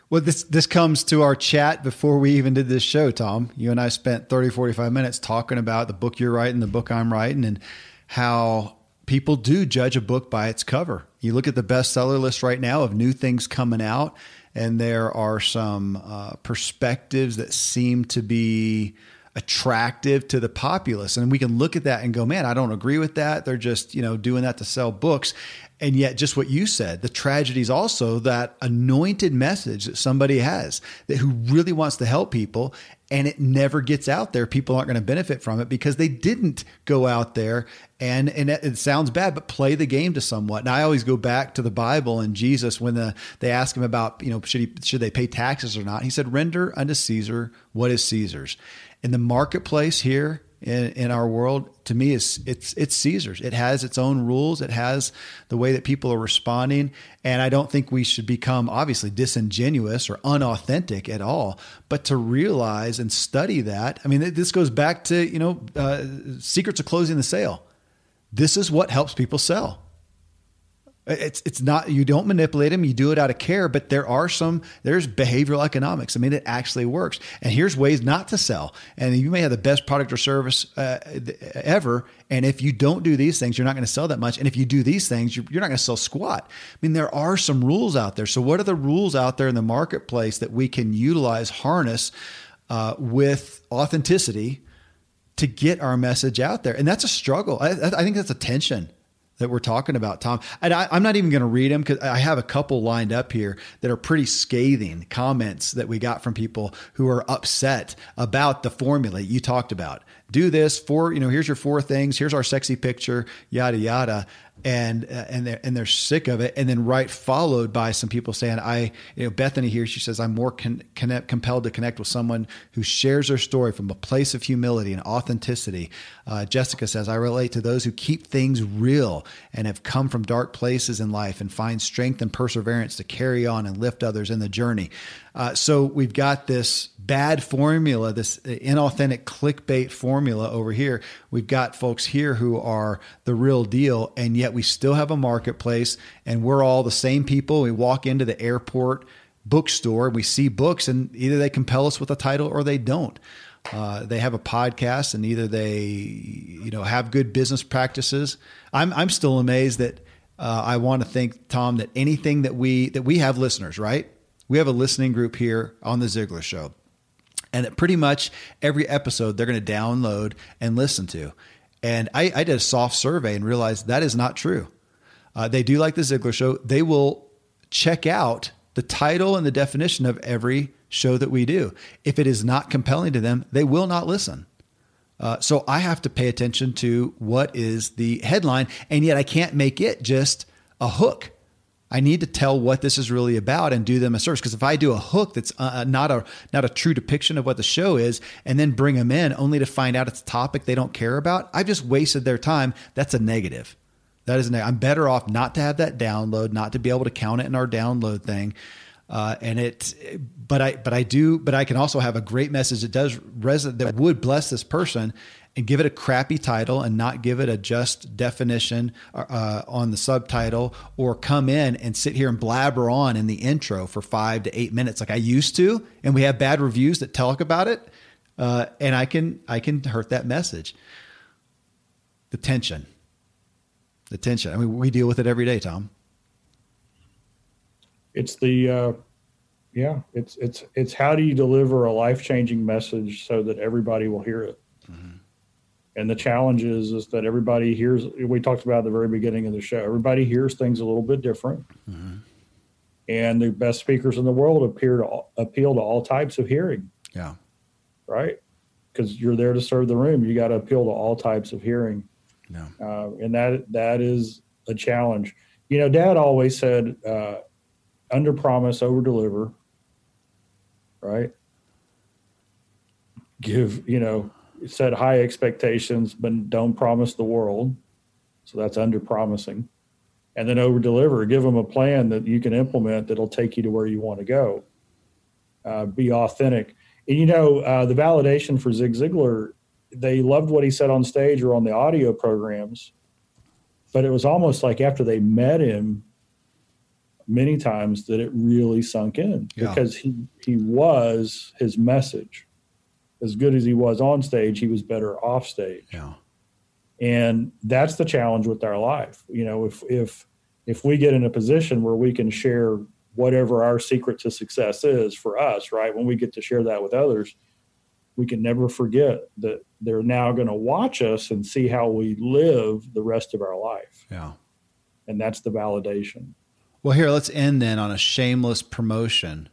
Well, this this comes to our chat before we even did this show, Tom. You and I spent 30, 45 minutes talking about the book you're writing, the book I'm writing, and how people do judge a book by its cover. You look at the bestseller list right now of new things coming out, and there are some uh, perspectives that seem to be attractive to the populace. And we can look at that and go, man, I don't agree with that. They're just, you know, doing that to sell books. And yet, just what you said, the tragedy is also that anointed message that somebody has that who really wants to help people and it never gets out there. People aren't going to benefit from it because they didn't go out there and and it, it, sounds bad, but play the game to somewhat. And I always go back to the Bible and Jesus when the they ask him about you know should he should they pay taxes or not. He said, "Render unto Caesar what is Caesar's." In the marketplace here, in, in our world to me is it's it's Caesar's. It has its own rules. It has the way that people are responding, and I don't think we should become obviously disingenuous or unauthentic at all. But to realize and study that, I mean, this goes back to you know uh, secrets of closing the sale. This is what helps people sell. It's it's not you don't manipulate them, you do it out of care, but there are some there's behavioral economics. I mean, it actually works. And here's ways not to sell. And you may have the best product or service uh, ever, and if you don't do these things, you're not going to sell that much. And if you do these things, you're, you're not going to sell squat. I mean, there are some rules out there. So what are the rules out there in the marketplace that we can utilize, harness uh, with authenticity to get our message out there? And that's a struggle. I, I think that's a tension that we're talking about, Tom. And I, am not even going to read them because I have a couple lined up here that are pretty scathing comments that we got from people who are upset about the formula you talked about. Do this for, you know, here's your four things, here's our sexy picture, yada, yada and uh, and they're and they're sick of it. And then right followed by some people saying, "I, you know, Bethany here. She says I'm more con- connect, compelled to connect with someone who shares their story from a place of humility and authenticity." Uh, Jessica says, "I relate to those who keep things real and have come from dark places in life and find strength and perseverance to carry on and lift others in the journey." Uh, so we've got this bad formula, this inauthentic clickbait formula over here. We've got folks here who are the real deal, and yet we still have a marketplace, and we're all the same people. We walk into the airport bookstore, we see books, and either they compel us with a title or they don't. Uh, they have a podcast, and either they, you know, have good business practices. I'm I'm still amazed that. Uh, I want to think, Tom, that anything that we that we have listeners, right? we have a listening group here on the Ziglar Show. And that pretty much every episode they're going to download and listen to. And I, I, did a soft survey and realized that is not true. Uh, they do like the Ziglar Show. They will check out the title and the definition of every show that we do. If it is not compelling to them, they will not listen. Uh, so I have to pay attention to what is the headline, and yet I can't make it just a hook. I need to tell what this is really about and do them a service. Because if I do a hook that's uh, uh, not a not a true depiction of what the show is, and then bring them in only to find out it's a topic they don't care about, I've just wasted their time. That's a negative. That is. I'm better off not to have that download, not to be able to count it in our download thing. Uh, and it, but I, but I do, but I can also have a great message that does resonate that would bless this person and give it a crappy title and not give it a just definition uh, on the subtitle or come in and sit here and blabber on in the intro for five to eight minutes like I used to. And we have bad reviews that talk about it. Uh, and I can, I can hurt that message. The tension, the tension. I mean, we deal with it every day, Tom. It's the, uh, yeah, it's, it's, it's how do you deliver a life changing message so that everybody will hear it? Mm-hmm. And the challenge is, is that everybody hears, we talked about at the very beginning of the show, everybody hears things a little bit different. Mm-hmm. And the best speakers in the world appear to appeal to all types of hearing. Yeah. Right. Because you're there to serve the room. You got to appeal to all types of hearing. Yeah. Uh, and that, that is a challenge. You know, dad always said, uh, under promise, over deliver. Right. Give, you know, set high expectations, but don't promise the world. So that's under promising. And then over deliver, give them a plan that you can implement that'll take you to where you want to go. Uh, be authentic. And you know, uh, the validation for Zig Ziglar, they loved what he said on stage or on the audio programs, but it was almost like after they met him many times that it really sunk in yeah. because he he was his message as good as he was on stage, he was better off stage. Yeah. And that's the challenge with our life. You know, if if if we get in a position where we can share whatever our secret to success is for us, right? When we get to share that with others, we can never forget that they're now going to watch us and see how we live the rest of our life. Yeah. And that's the validation. Well, here, let's end then on a shameless promotion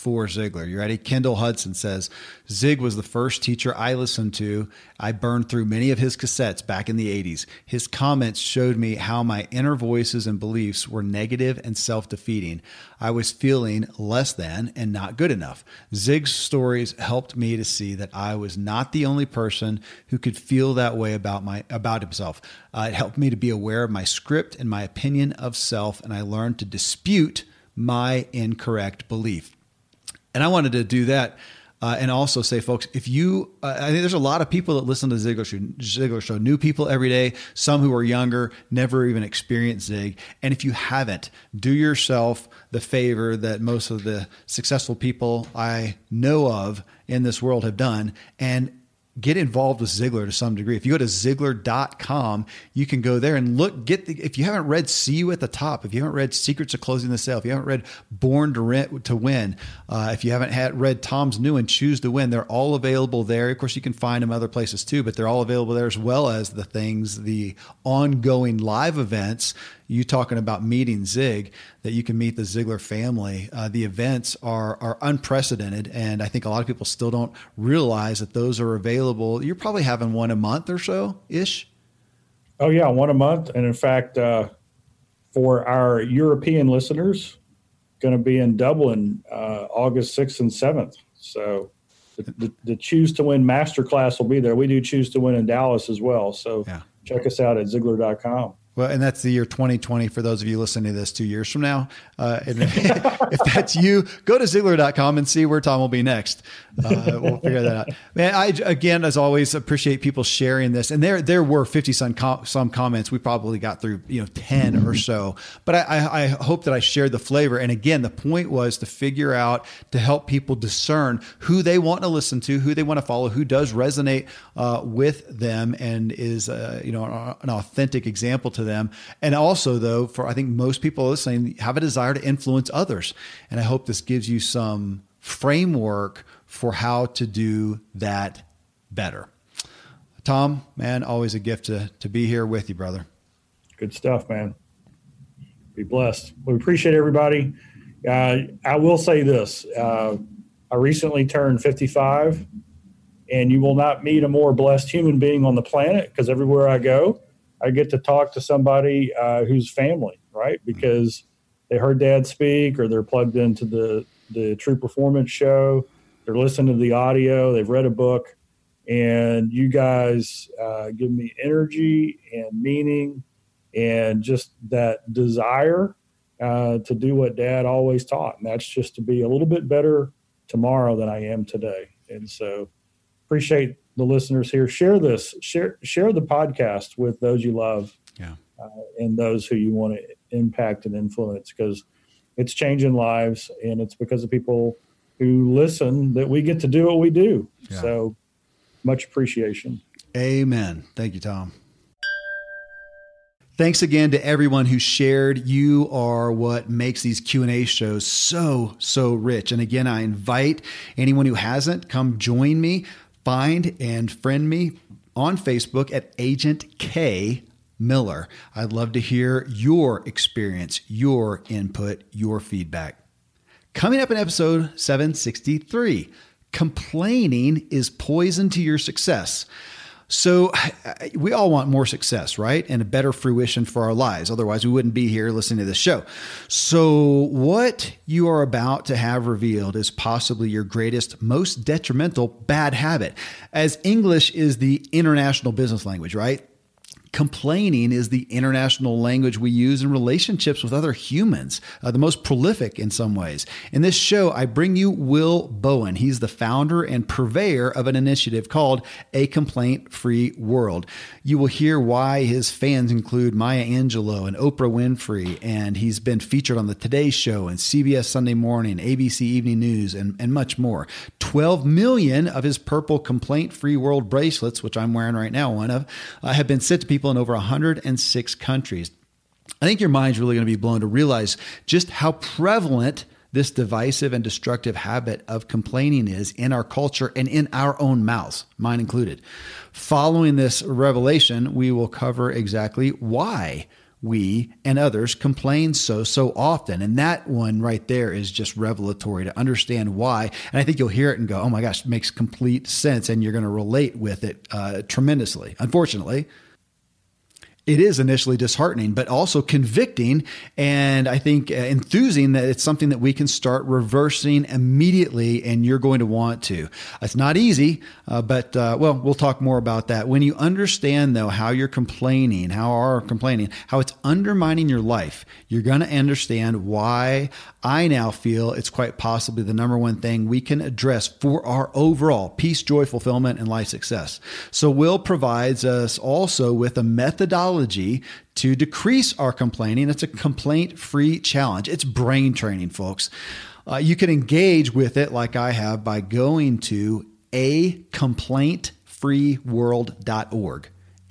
for Ziglar. You ready? Kendall Hudson says Zig was the first teacher I listened to. I burned through many of his cassettes back in the 80s. His comments showed me how my inner voices and beliefs were negative and self defeating. I was feeling less than and not good enough. Zig's stories helped me to see that I was not the only person who could feel that way about my about himself. Uh, it helped me to be aware of my script and my opinion of self, and I learned to dispute my incorrect belief and I wanted to do that Uh, and also say, folks, if you, uh, I think there's a lot of people that listen to the Ziglar show, Ziglar show, new people every day, some who are younger, never even experienced Zig. And if you haven't, do yourself the favor that most of the successful people I know of in this world have done and get involved with Ziglar to some degree. If you go to Ziglar.com, you can go there and look, get the, if you haven't read See You at the Top, if you haven't read Secrets of Closing the Sale, if you haven't read Born to, Rent, to Win, uh, if you haven't had read Tom's new and Choose to Win, they're all available there. Of course, you can find them other places too, but they're all available there as well as the things, the ongoing live events you talking about meeting Zig, that you can meet the Ziglar family. Uh, the events are are unprecedented, and I think a lot of people still don't realize that those are available. You're probably having one a month or so ish. Oh yeah, one a month, and in fact, uh, for our European listeners, going to be in Dublin uh, August sixth and seventh. So. The, the, the, choose to win masterclass will be there. We do choose to win in Dallas as well. So yeah. check us out at Ziglar.com. Well, and that's the year 2020 for those of you listening to this two years from now. Uh, if that's you, go to Ziglar.com and see where Tom will be next. Uh, we'll figure that out. Man, I again, as always, appreciate people sharing this. And there, there were 50 some com- some comments. We probably got through you know 10 or so. But I, I, I hope that I shared the flavor. And again, the point was to figure out to help people discern who they want to listen to, who they want to follow, who does resonate uh, with them, and is uh, you know an authentic example to to them. And also, though, for I think most people listening have a desire to influence others. And I hope this gives you some framework for how to do that better. Tom, man, always a gift to, to be here with you, brother. Good stuff, man. Be blessed. We appreciate everybody. Uh, I will say this uh, I recently turned 55, and you will not meet a more blessed human being on the planet because everywhere I go, I get to talk to somebody uh, who's family, right? Mm-hmm. Because they heard dad speak or they're plugged into the, the true performance show. They're listening to the audio. They've read a book. And you guys uh, give me energy and meaning and just that desire uh, to do what dad always taught. And that's just to be a little bit better tomorrow than I am today. And so appreciate the listeners here. Share this, share share the podcast with those you love, yeah, uh, and those who you want to impact and influence because it's changing lives, and it's because of people who listen that we get to do what we do. Yeah. So much appreciation. Amen. Thank you, Tom. Thanks again to everyone who shared. You are what makes these Q&A shows so so rich. And again, I invite anyone who hasn't come join me Find and friend me on Facebook at Agent K Miller. I'd love to hear your experience, your input, your feedback. Coming up in episode 763 Complaining is poison to your success. So we all want more success, right? And a better fruition for our lives. Otherwise, we wouldn't be here listening to this show. So, what you are about to have revealed is possibly your greatest, most detrimental bad habit. As English is the international business language, right? Complaining is the international language we use in relationships with other humans, uh, the most prolific in some ways. In this show, I bring you Will Bowen. He's the founder and purveyor of an initiative called A Complaint Free World. You will hear why his fans include Maya Angelou and Oprah Winfrey, and he's been featured on the Today Show and CBS Sunday Morning, ABC Evening News, and, and much more. 12 million of his purple Complaint Free World bracelets, which I'm wearing right now, one of, uh, have been sent to people people in over 106 countries. I think your mind's really going to be blown to realize just how prevalent this divisive and destructive habit of complaining is in our culture and in our own mouths, mine included. Following this revelation, we will cover exactly why we and others complain so so often and that one right there is just revelatory to understand why and i think you'll hear it and go oh my gosh it makes complete sense and you're going to relate with it uh, tremendously unfortunately it is initially disheartening, but also convicting and I think uh, enthusing that it's something that we can start reversing immediately and you're going to want to. It's not easy, uh, but uh, well, we'll talk more about that. When you understand though how you're complaining, how are complaining, how it's undermining your life, you're going to understand why I now feel it's quite possibly the number one thing we can address for our overall peace, joy, fulfillment, and life success. So Will provides us also with a methodology to decrease our complaining. It's a complaint free challenge. It's brain training, folks. Uh, you can engage with it like I have by going to a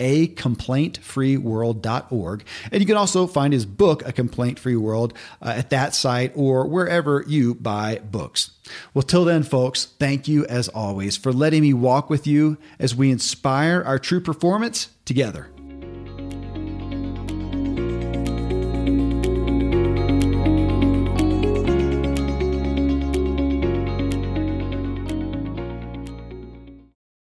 complaintfreeworld.org a complaintfreeworld.org. And you can also find his book, A Complaint Free World, uh, at that site or wherever you buy books. Well, till then, folks, thank you as always for letting me walk with you as we inspire our true performance together.